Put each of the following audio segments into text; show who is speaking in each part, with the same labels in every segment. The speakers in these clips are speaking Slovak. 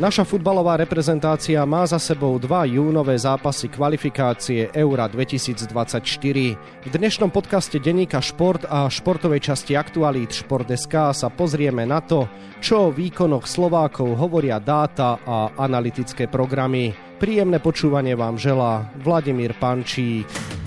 Speaker 1: Naša futbalová reprezentácia má za sebou dva júnové zápasy kvalifikácie Eura 2024. V dnešnom podcaste denníka Šport a športovej časti Aktualít Šport.sk sa pozrieme na to, čo o výkonoch Slovákov hovoria dáta a analytické programy. Príjemné počúvanie vám želá Vladimír Pančík.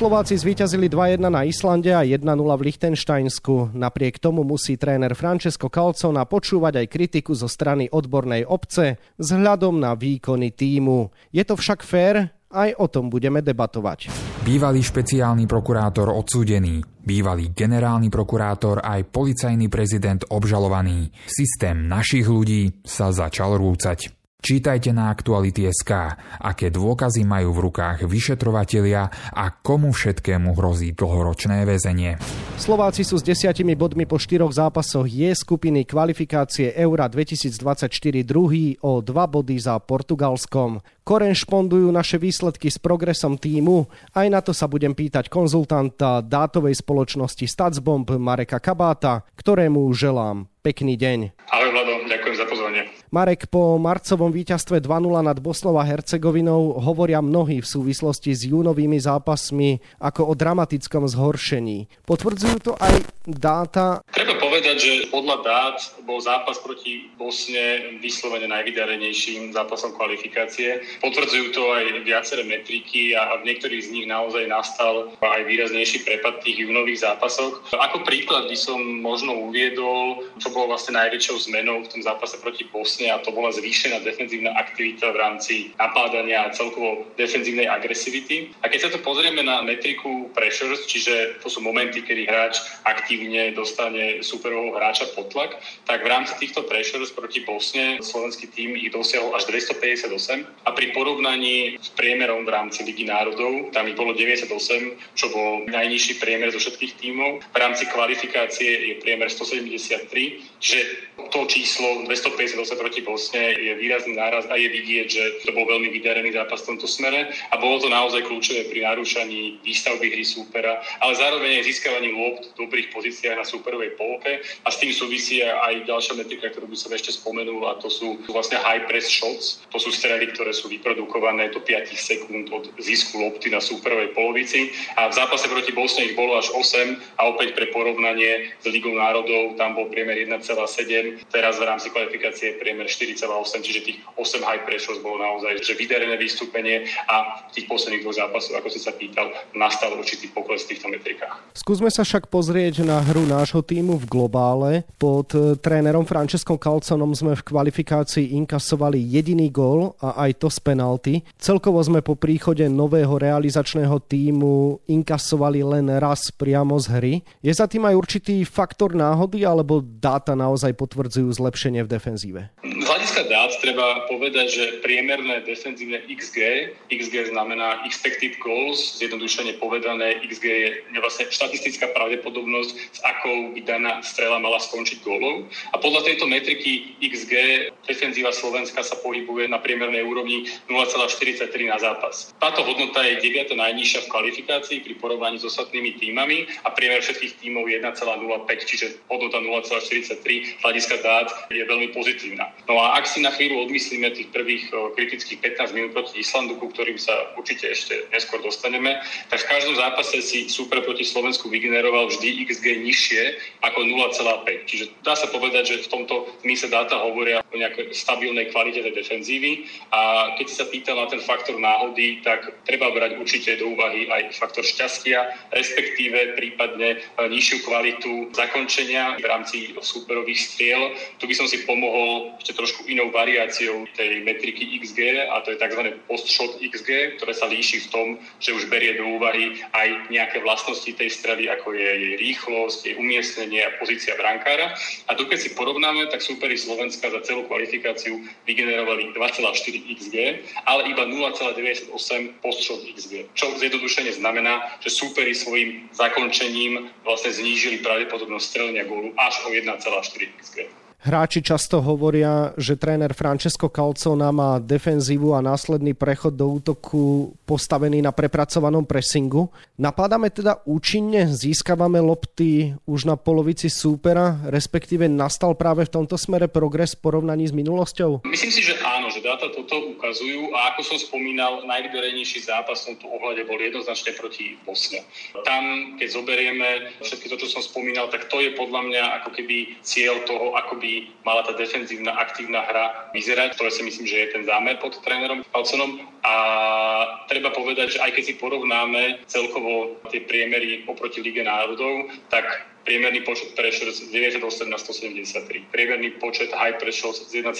Speaker 1: Slováci zvíťazili 2-1 na Islande a 1-0 v Lichtensteinsku. Napriek tomu musí tréner Francesco Calcona počúvať aj kritiku zo strany odbornej obce vzhľadom na výkony týmu. Je to však fér? Aj o tom budeme debatovať.
Speaker 2: Bývalý špeciálny prokurátor odsúdený, bývalý generálny prokurátor aj policajný prezident obžalovaný. Systém našich ľudí sa začal rúcať. Čítajte na Aktuality.sk, aké dôkazy majú v rukách vyšetrovatelia a komu všetkému hrozí dlhoročné väzenie.
Speaker 1: Slováci sú s desiatimi bodmi po štyroch zápasoch je skupiny kvalifikácie Eura 2024 druhý o dva body za Portugalskom. Korešpondujú naše výsledky s progresom týmu. Aj na to sa budem pýtať konzultanta dátovej spoločnosti Statsbomb Mareka Kabáta, ktorému želám pekný deň.
Speaker 3: Ahoj Vlado.
Speaker 1: Marek, po marcovom víťazstve 2-0 nad Bosnou a Hercegovinou hovoria mnohí v súvislosti s júnovými zápasmi ako o dramatickom zhoršení. Potvrdzujú to aj dáta?
Speaker 3: Treba povedať, že podľa dát bol zápas proti Bosne vyslovene najvydarenejším zápasom kvalifikácie. Potvrdzujú to aj viaceré metriky a v niektorých z nich naozaj nastal aj výraznejší prepad tých júnových zápasoch. Ako príklad by som možno uviedol, čo bolo vlastne najväčšou zmenou v tom zápase proti Bosne a to bola zvýšená defenzívna aktivita v rámci napádania a celkovo defenzívnej agresivity. A keď sa to pozrieme na metriku pressures, čiže to sú momenty, kedy hráč aktívne dostane superového hráča pod tlak, tak v rámci týchto pressures proti Bosne slovenský tým ich dosiahol až 258 a pri porovnaní s priemerom v rámci Ligy národov tam ich bolo 98, čo bol najnižší priemer zo všetkých tímov. V rámci kvalifikácie je priemer 173, čiže to číslo 258 proti Bosne je výrazný náraz a je vidieť, že to bol veľmi vydarený zápas v tomto smere a bolo to naozaj kľúčové pri narúšaní výstavby hry súpera, ale zároveň aj získavaním lopt v dobrých pozíciách na súperovej polke a s tým súvisí aj ďalšia metrika, ktorú by som ešte spomenul a to sú vlastne high press shots. To sú strely, ktoré sú vyprodukované do 5 sekúnd od zisku lopty na súperovej polovici a v zápase proti Bosne ich bolo až 8 a opäť pre porovnanie s Ligou národov tam bol priemer 1,7, teraz v rámci kvalifikácie priemer priemer 4,8, čiže tých 8 high pressures bolo naozaj že vydarené vystúpenie a v tých posledných dvoch zápasoch, ako si sa pýtal, nastal určitý pokles v týchto metrikách.
Speaker 1: Skúsme sa však pozrieť na hru nášho týmu v globále. Pod eh, trénerom Franceskom Calconom sme v kvalifikácii inkasovali jediný gól a aj to z penalty. Celkovo sme po príchode nového realizačného týmu inkasovali len raz priamo z hry. Je za tým aj určitý faktor náhody alebo dáta naozaj potvrdzujú zlepšenie v defenzíve?
Speaker 3: Z hľadiska dát treba povedať, že priemerné defenzívne XG, XG znamená expected goals, zjednodušene povedané, XG je vlastne štatistická pravdepodobnosť, s akou by daná strela mala skončiť gólov. A podľa tejto metriky XG defenzíva Slovenska sa pohybuje na priemernej úrovni 0,43 na zápas. Táto hodnota je 9. najnižšia v kvalifikácii pri porovnaní s ostatnými týmami a priemer všetkých tímov je 1,05, čiže hodnota 0,43 hľadiska dát je veľmi pozitívna. No a ak si na chvíľu odmyslíme tých prvých kritických 15 minút proti Islandu, ku ktorým sa určite ešte neskôr dostaneme, tak v každom zápase si super proti Slovensku vygeneroval vždy XG nižšie ako 0,5. Čiže dá sa povedať, že v tomto zmysle dáta hovoria o nejakej stabilnej kvalite tej defenzívy. A keď sa pýtal na ten faktor náhody, tak treba brať určite do úvahy aj faktor šťastia, respektíve prípadne e, nižšiu kvalitu zakončenia v rámci súperových striel. Tu by som si pomohol ešte trošku inou variáciou tej metriky XG a to je tzv. post-shot XG, ktoré sa líši v tom, že už berie do úvahy aj nejaké vlastnosti tej strely, ako je jej rýchlosť, jej umiestnenie a pozícia brankára. A tu keď si porovnáme, tak súperi Slovenska za celú kvalifikáciu vygenerovali 2,4 XG, ale iba 0,98 post-shot XG. Čo zjednodušene znamená, že súperi svojim zakončením vlastne znížili pravdepodobnosť strelenia gólu až o 1,4 XG.
Speaker 1: Hráči často hovoria, že tréner Francesco Calzona má defenzívu a následný prechod do útoku postavený na prepracovanom pressingu. Napadáme teda účinne, získavame lopty už na polovici súpera, respektíve nastal práve v tomto smere progres v porovnaní s minulosťou?
Speaker 3: Myslím si, že áno, že dáta toto ukazujú a ako som spomínal, najvydarenejší zápas v tomto ohľade bol jednoznačne proti Bosne. Tam, keď zoberieme všetko to, čo som spomínal, tak to je podľa mňa ako keby cieľ toho, ako by mala tá defenzívna, aktívna hra vyzerať, ktoré si myslím, že je ten zámer pod trénerom Palconom. A treba povedať, že aj keď si porovnáme celkovo tie priemery oproti Lige národov, tak priemerný počet pressure z 98 na 173, priemerný počet high pressure z 1,7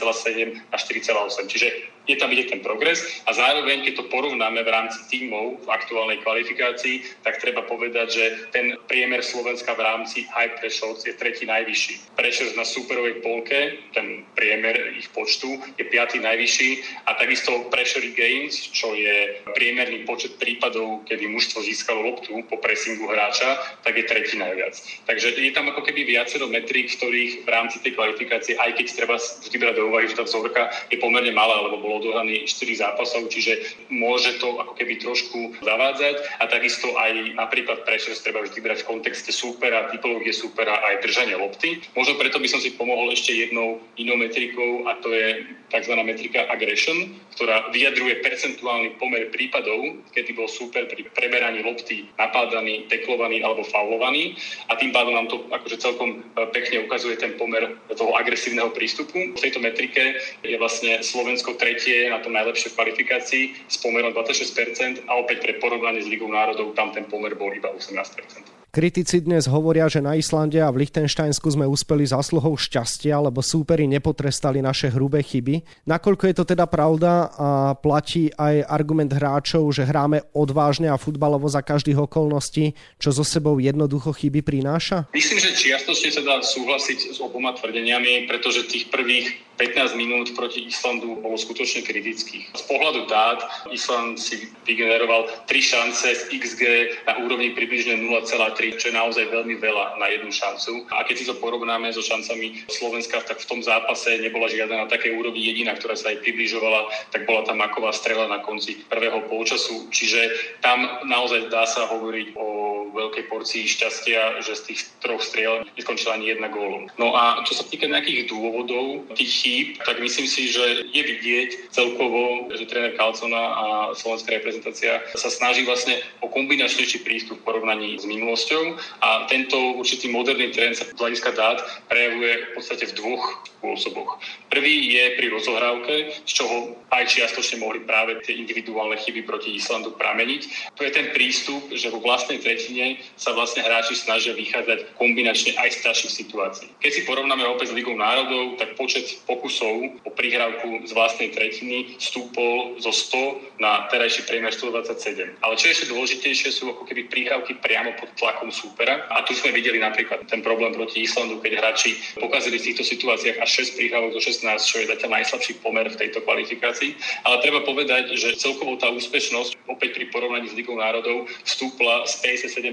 Speaker 3: na 4,8. Čiže je tam vidieť ten progres a zároveň, keď to porovnáme v rámci tímov v aktuálnej kvalifikácii, tak treba povedať, že ten priemer Slovenska v rámci high pressure je tretí najvyšší. Pressure na superovej polke, ten priemer ich počtu, je piatý najvyšší a takisto pressure gains, čo je priemerný počet prípadov, kedy mužstvo získalo loptu po pressingu hráča, tak je tretí najviac. Takže je tam ako keby viacero metrík, ktorých v rámci tej kvalifikácie, aj keď treba vždy brať do úvahy, že tá vzorka je pomerne malá, lebo bolo odohraný 4 zápasov, čiže môže to ako keby trošku zavádzať a takisto aj napríklad pressure treba vždy brať v kontexte súpera, typológie súpera aj držanie lopty. Možno preto by som si pomohol ešte jednou inou metrikou a to je tzv. metrika aggression, ktorá vyjadruje percentuálny pomer prípadov, kedy bol súper pri preberaní lopty napádaný, teklovaný alebo faulovaný a tým pádom nám to akože celkom e, pekne ukazuje ten pomer toho agresívneho prístupu. V tejto metrike je vlastne Slovensko tretie na tom najlepšie v kvalifikácii s pomerom 26% a opäť pre porovnanie s Ligou národov tam ten pomer bol iba 18%.
Speaker 1: Kritici dnes hovoria, že na Islande a v Lichtensteinsku sme uspeli zásluhou šťastia, lebo súperi nepotrestali naše hrubé chyby. Nakoľko je to teda pravda a platí aj argument hráčov, že hráme odvážne a futbalovo za každých okolností, čo so sebou jednoducho chyby prináša?
Speaker 3: Myslím, že čiastočne sa dá súhlasiť s oboma tvrdeniami, pretože tých prvých 15 minút proti Islandu bolo skutočne kritických. Z pohľadu dát Island si vygeneroval 3 šance z XG na úrovni približne 0,3 čo je naozaj veľmi veľa na jednu šancu. A keď si to porovnáme so šancami Slovenska, tak v tom zápase nebola žiadna na takej úrovni jediná, ktorá sa aj približovala, tak bola tam maková strela na konci prvého polčasu. Čiže tam naozaj dá sa hovoriť o veľkej porcii šťastia, že z tých troch striel neskončila ani jedna gólu. No a čo sa týka nejakých dôvodov tých chýb, tak myslím si, že je vidieť celkovo, že tréner Kalcona a slovenská reprezentácia sa snaží vlastne o kombinačnejší prístup v porovnaní s minulosťou a tento určitý moderný trend sa z hľadiska dát prejavuje v podstate v dvoch spôsoboch. Prvý je pri rozohrávke, z čoho aj čiastočne mohli práve tie individuálne chyby proti Islandu prameniť. To je ten prístup, že vo vlastnej tretine sa vlastne hráči snažia vychádzať kombinačne aj z ťažších situácií. Keď si porovnáme opäť s Ligou národov, tak počet pokusov o prihrávku z vlastnej tretiny stúpol zo 100 na terajší priemer 127. Ale čo je ešte dôležitejšie, sú ako keby prihrávky priamo pod tlakom súpera. A tu sme videli napríklad ten problém proti Islandu, keď hráči pokazili v týchto situáciách až 6 príhrávok do 16, čo je zatiaľ najslabší pomer v tejto kvalifikácii. Ale treba povedať, že celkovo tá úspešnosť opäť pri porovnaní s Ligou národov vstúpla z 57%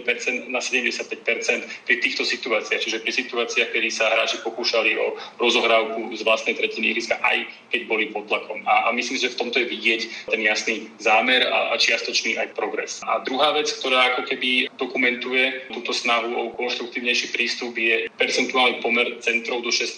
Speaker 3: na 75% pri týchto situáciách. Čiže pri situáciách, kedy sa hráči pokúšali o rozohrávku z vlastnej tretiny ihriska, aj keď boli pod tlakom. A, a myslím, že v tomto je vidieť ten jasný zámer a, a čiastočný aj progres. A druhá vec, ktorá ako keby dokumentuje túto snahu o konštruktívnejší prístup je percentuálny pomer centrov do 16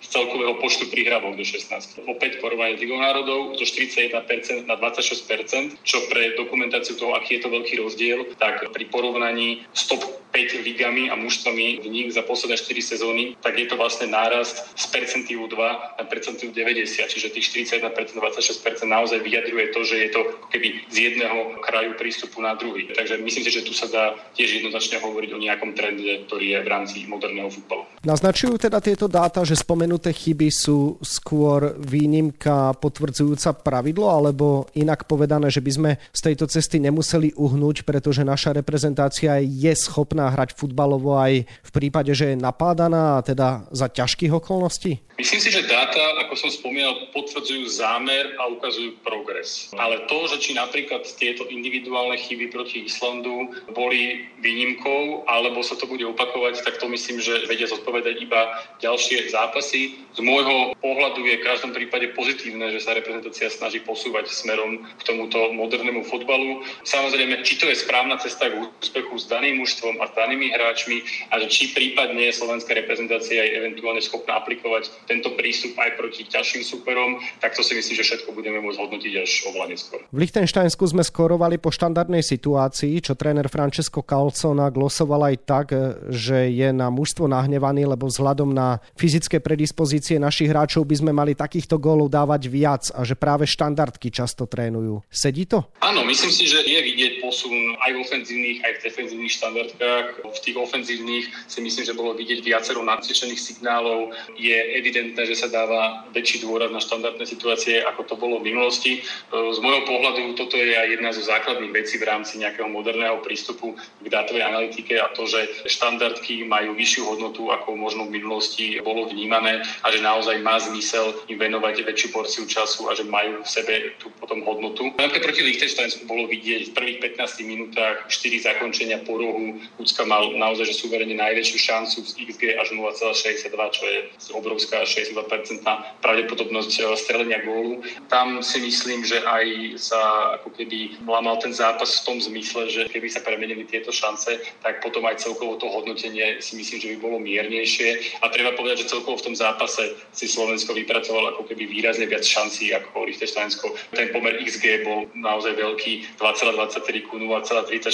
Speaker 3: z celkového počtu prihrávok do 16. Opäť porovnanie s Ligou národov, to 41% na 26%, čo pre dokumentáciu toho, aký je to veľký rozdiel, tak pri porovnaní 人にストップ。5 ligami a mužstvami v nich za posledné 4 sezóny, tak je to vlastne nárast z percentívu 2 na percentívu 90, čiže tých 41%, 26% naozaj vyjadruje to, že je to keby z jedného kraju prístupu na druhý. Takže myslím si, že tu sa dá tiež jednoznačne hovoriť o nejakom trende, ktorý je v rámci moderného futbalu.
Speaker 1: Naznačujú teda tieto dáta, že spomenuté chyby sú skôr výnimka potvrdzujúca pravidlo, alebo inak povedané, že by sme z tejto cesty nemuseli uhnúť, pretože naša reprezentácia je schopná hrať futbalovo aj v prípade, že je napádaná teda za ťažkých okolností?
Speaker 3: Myslím si, že dáta, ako som spomínal, potvrdzujú zámer a ukazujú progres. Ale to, že či napríklad tieto individuálne chyby proti Islandu boli výnimkou, alebo sa to bude opakovať, tak to myslím, že vedia zodpovedať iba ďalšie zápasy. Z môjho pohľadu je v každom prípade pozitívne, že sa reprezentácia snaží posúvať smerom k tomuto modernému fotbalu. Samozrejme, či to je správna cesta k úspechu s daným mužstvom a danými hráčmi a že či prípadne slovenská reprezentácia je eventuálne schopná aplikovať tento prístup aj proti ťažším superom, tak to si myslím, že všetko budeme môcť hodnotiť až oveľa neskôr.
Speaker 1: V Lichtensteinsku sme skorovali po štandardnej situácii, čo tréner Francesco Calcona glosoval aj tak, že je na mužstvo nahnevaný, lebo vzhľadom na fyzické predispozície našich hráčov by sme mali takýchto gólov dávať viac a že práve štandardky často trénujú. Sedí to?
Speaker 3: Áno, myslím si, že je vidieť posun aj v ofenzívnych, aj v defenzívnych štandardkách. V tých ofenzívnych si myslím, že bolo vidieť viacero nadcvičených signálov. Je evidentné že sa dáva väčší dôraz na štandardné situácie, ako to bolo v minulosti. Z môjho pohľadu toto je aj jedna zo základných vecí v rámci nejakého moderného prístupu k dátovej analytike a to, že štandardky majú vyššiu hodnotu, ako možno v minulosti bolo vnímané a že naozaj má zmysel im venovať väčšiu porciu času a že majú v sebe tú potom hodnotu. Napríklad proti Liechtensteinsku bolo vidieť v prvých 15 minútach 4 zakončenia po rohu. Kucka mal naozaj že suverene najväčšiu šancu z XG až 0,62, čo je obrovská 62% pravdepodobnosť eh, strelenia gólu. Tam si myslím, že aj sa ako keby lamal ten zápas v tom zmysle, že keby sa premenili tieto šance, tak potom aj celkovo to hodnotenie si myslím, že by bolo miernejšie. A treba povedať, že celkovo v tom zápase si Slovensko vypracovalo ako keby výrazne viac šancí ako Liechtensteinsko. Ten pomer XG bol naozaj veľký, 2,23 ku 0,34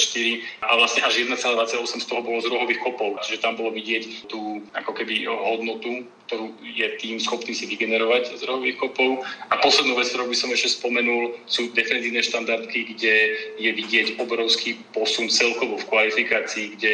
Speaker 3: a vlastne až 1,28 z toho bolo z rohových kopov. Čiže tam bolo vidieť tú ako keby hodnotu, ktorú je tým schopný si vygenerovať z rohových kopov. A poslednú vec, ktorú by som ešte spomenul, sú defenzívne štandardky, kde je vidieť obrovský posun celkovo v kvalifikácii, kde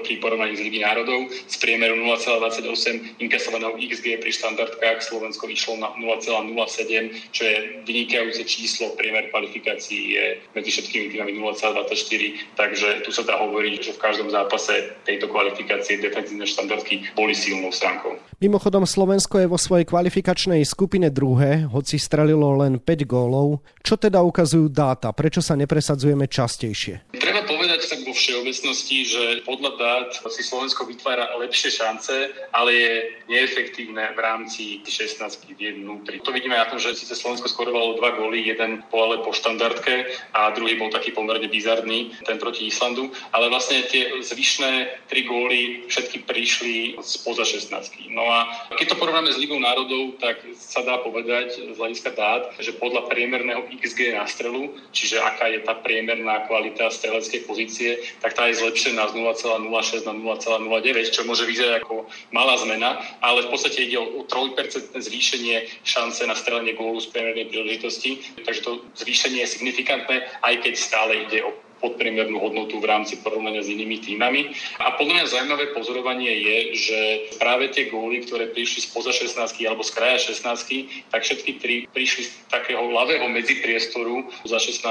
Speaker 3: pri porovnaní s Ligy národov z priemeru 0,28 inkasovaného XG pri štandardkách Slovensko išlo na 0,07, čo je vynikajúce číslo. Priemer kvalifikácií je medzi všetkými týmami 0,24, takže tu sa dá hovoriť, že v každom zápase tejto kvalifikácie defenzívne štandardky boli silnou stránkou.
Speaker 1: Mimochodom Slovensko je vo svojej kvalifikačnej skupine druhé, hoci strelilo len 5 gólov. Čo teda ukazujú dáta? Prečo sa nepresadzujeme častejšie?
Speaker 3: Treba povedať tak vo všeobecnosti, že podľa dát si Slovensko vytvára lepšie šance, ale je neefektívne v rámci 16 vnútri. To vidíme na tom, že síce Slovensko skorovalo dva góly, jeden bol ale po štandardke a druhý bol taký pomerne bizarný, ten proti Islandu, ale vlastne tie zvyšné tri góly všetky prišli spoza 16. No a keď to porovnáme s Ligou národov, tak sa dá povedať z hľadiska dát, že podľa priemerného XG na strelu, čiže aká je tá priemerná kvalita streleckej pozície, tak tá je zlepšená z 0,06 na 0,09, čo môže vyzerať ako malá zmena, ale v podstate ide o 3% zvýšenie šance na strelenie gólu z priemernej príležitosti, takže to zvýšenie je signifikantné, aj keď stále ide o podpriemernú hodnotu v rámci porovnania s inými týmami. A podľa mňa zaujímavé pozorovanie je, že práve tie góly, ktoré prišli spoza 16 alebo z kraja 16, tak všetky tri prišli z takého ľavého medzipriestoru za 16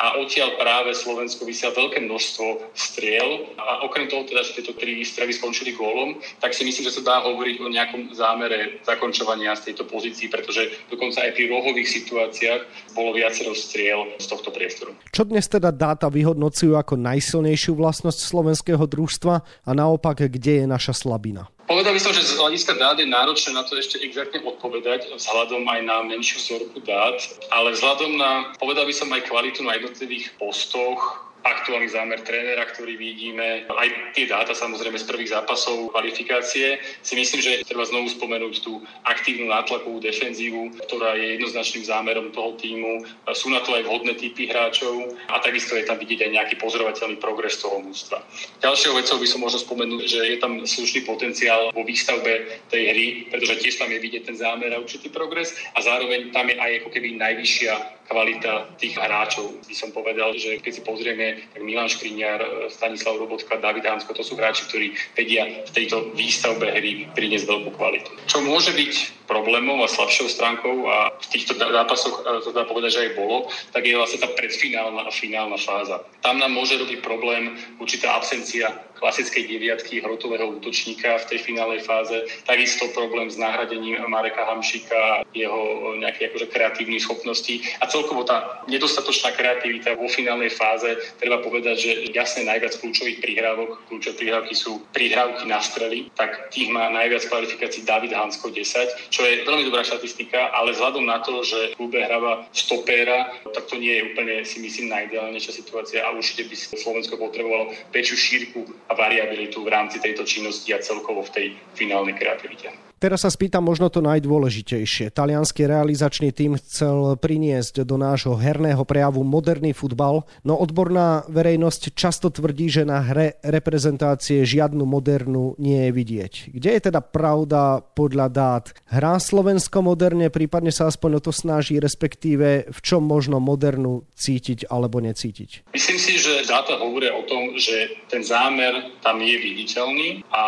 Speaker 3: a odtiaľ práve Slovensko vysiel veľké množstvo striel a okrem toho teda, že tieto tri strely skončili gólom, tak si myslím, že sa dá hovoriť o nejakom zámere zakončovania z tejto pozícii, pretože dokonca aj pri rohových situáciách bolo viacero striel z tohto priestoru.
Speaker 1: Čo dnes teda dáta vyhodnocujú ako najsilnejšiu vlastnosť slovenského družstva a naopak, kde je naša slabina?
Speaker 3: Povedal by som, že z hľadiska dát je náročné na to ešte exaktne odpovedať vzhľadom aj na menšiu vzorku dát, ale vzhľadom na, povedal by som aj kvalitu na jednotlivých postoch, aktuálny zámer trénera, ktorý vidíme, aj tie dáta samozrejme z prvých zápasov kvalifikácie, si myslím, že treba znovu spomenúť tú aktívnu nátlakovú defenzívu, ktorá je jednoznačným zámerom toho týmu. Sú na to aj vhodné typy hráčov a takisto je tam vidieť aj nejaký pozorovateľný progres toho mústva. Ďalšou vecou by som možno spomenúť, že je tam slušný potenciál vo výstavbe tej hry, pretože tiež tam je vidieť ten zámer a určitý progres a zároveň tam je aj ako keby najvyššia kvalita tých hráčov. By som povedal, že keď si pozrieme tak Milan Škriňar, Stanislav Robotka, David Hansko, to sú hráči, ktorí vedia v tejto výstavbe hry priniesť veľkú kvalitu. Čo môže byť problémov a slabšou stránkou a v týchto zápasoch to dá povedať, že aj bolo, tak je vlastne tá predfinálna a finálna fáza. Tam nám môže robiť problém určitá absencia klasickej deviatky hrotového útočníka v tej finálnej fáze. Takisto problém s nahradením Mareka Hamšika, jeho nejaké akože kreatívnych schopností a celkovo tá nedostatočná kreativita vo finálnej fáze. Treba povedať, že jasne najviac kľúčových prihrávok, kľúčové prihrávky sú prihrávky na strely, tak tých má najviac kvalifikácií David Hansko 10, čo je veľmi dobrá štatistika, ale vzhľadom na to, že klube hráva stopéra, tak to nie je úplne si myslím najideálnejšia situácia a určite by Slovensko potrebovalo väčšiu šírku a variabilitu v rámci tejto činnosti a celkovo v tej finálnej kreativite.
Speaker 1: Teraz sa spýtam možno to najdôležitejšie. Talianský realizačný tým chcel priniesť do nášho herného prejavu moderný futbal, no odborná verejnosť často tvrdí, že na hre reprezentácie žiadnu modernú nie je vidieť. Kde je teda pravda podľa dát? Hrá Slovensko moderne, prípadne sa aspoň o to snaží, respektíve v čom možno modernú cítiť alebo necítiť?
Speaker 3: Myslím si, že dáta hovoria o tom, že ten zámer tam je viditeľný a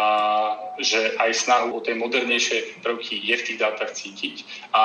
Speaker 3: že aj snahu o tej modernejšie prvky je v tých dátach cítiť. A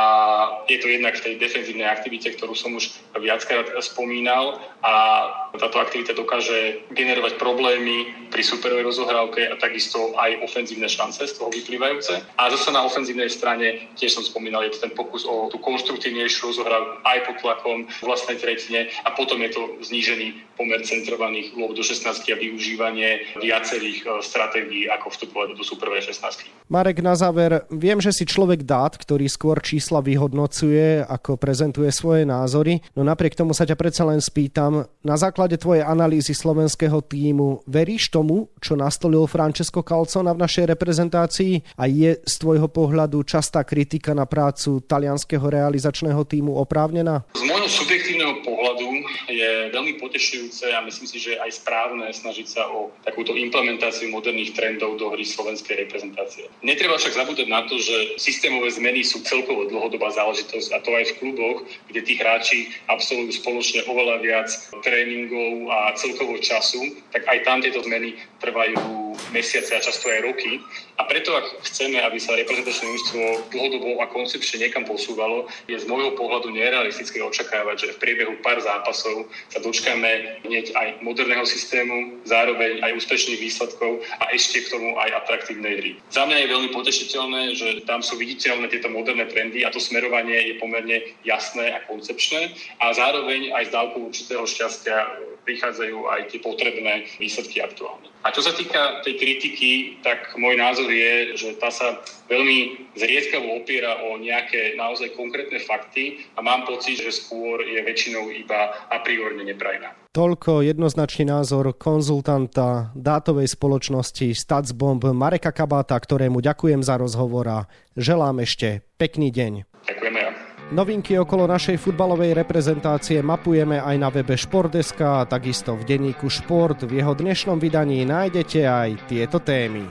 Speaker 3: je to jednak v tej defenzívnej aktivite, ktorú som už viackrát spomínal a táto aktivita dokáže generovať problémy pri superovej rozohrávke a takisto aj ofenzívne šance z toho vyplývajúce. A zase na ofenzívnej strane, tiež som spomínal, je to ten pokus o tú konštruktívnejšiu rozohrávku aj pod tlakom vlastnej tretine a potom je to znížený pomer centrovaných lov do 16 a využívanie viacerých e, stratégií, ako vstupovať do super prvé 16.
Speaker 1: Marek, na záver, viem, že si človek dát, ktorý skôr čísla vyhodnocuje, ako prezentuje svoje názory, no napriek tomu sa ťa predsa len spýtam, na základe tvojej analýzy slovenského týmu, veríš tomu, čo nastolil Francesco Calzona v našej reprezentácii a je z tvojho pohľadu častá kritika na prácu talianského realizačného týmu oprávnená?
Speaker 3: Z môjho subjektívneho pohľadu je veľmi potešujúce a myslím si, že aj správne snažiť sa o takúto implementáciu moderných trendov do hry slovenskej reprezentácie. Netreba však zabúdať na to, že systémové zmeny sú celkovo dlhodobá záležitosť a to aj v kluboch, kde tí hráči absolvujú spoločne oveľa viac tréningov a celkovo času, tak aj tam tieto zmeny trvajú mesiace a často aj roky. A preto, ak chceme, aby sa reprezentačné ústvo dlhodobo a koncepčne niekam posúvalo, je z môjho pohľadu nerealistické očakávať, že v priebehu pár zápasov sa dočkáme hneď aj moderného systému, zároveň aj úspešných výsledkov a ešte k tomu aj atraktívnej hry. Za mňa je veľmi potešiteľné, že tam sú viditeľné tieto moderné trendy a to smerovanie je pomerne jasné a koncepčné a zároveň aj s dávkou určitého šťastia prichádzajú aj tie potrebné výsledky aktuálne. A čo sa týka tej kritiky, tak môj názor je, že tá sa veľmi zriedkavo opiera o nejaké naozaj konkrétne fakty a mám pocit, že skôr je väčšinou iba a priorne neprajná.
Speaker 1: Toľko jednoznačný názor konzultanta dátovej spoločnosti Statsbomb Mareka Kabáta, ktorému ďakujem za rozhovor a želám ešte pekný deň.
Speaker 3: Ďakujeme ja.
Speaker 1: Novinky okolo našej futbalovej reprezentácie mapujeme aj na webe Športeska a takisto v denníku Šport. V jeho dnešnom vydaní nájdete aj tieto témy.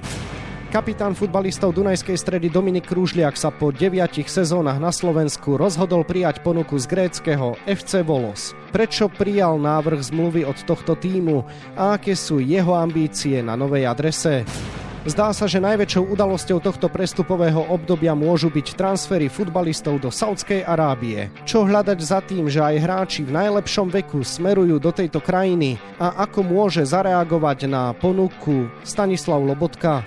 Speaker 1: Kapitán futbalistov Dunajskej stredy Dominik Krúžliak sa po deviatich sezónach na Slovensku rozhodol prijať ponuku z gréckého FC Volos. Prečo prijal návrh zmluvy od tohto týmu a aké sú jeho ambície na novej adrese? Zdá sa, že najväčšou udalosťou tohto prestupového obdobia môžu byť transfery futbalistov do Saudskej Arábie. Čo hľadať za tým, že aj hráči v najlepšom veku smerujú do tejto krajiny a ako môže zareagovať na ponuku Stanislav Lobotka?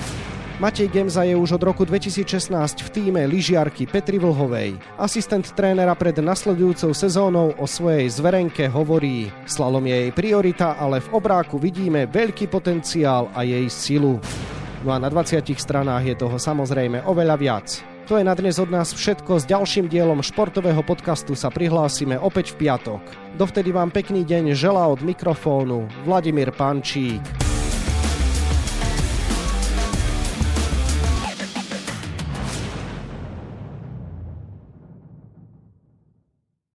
Speaker 1: Matej Gemza je už od roku 2016 v týme lyžiarky Petri Vlhovej. Asistent trénera pred nasledujúcou sezónou o svojej zverenke hovorí Slalom je jej priorita, ale v obráku vidíme veľký potenciál a jej silu. No a na 20 stranách je toho samozrejme oveľa viac. To je na dnes od nás všetko. S ďalším dielom športového podcastu sa prihlásime opäť v piatok. Dovtedy vám pekný deň želá od mikrofónu Vladimír Pančík.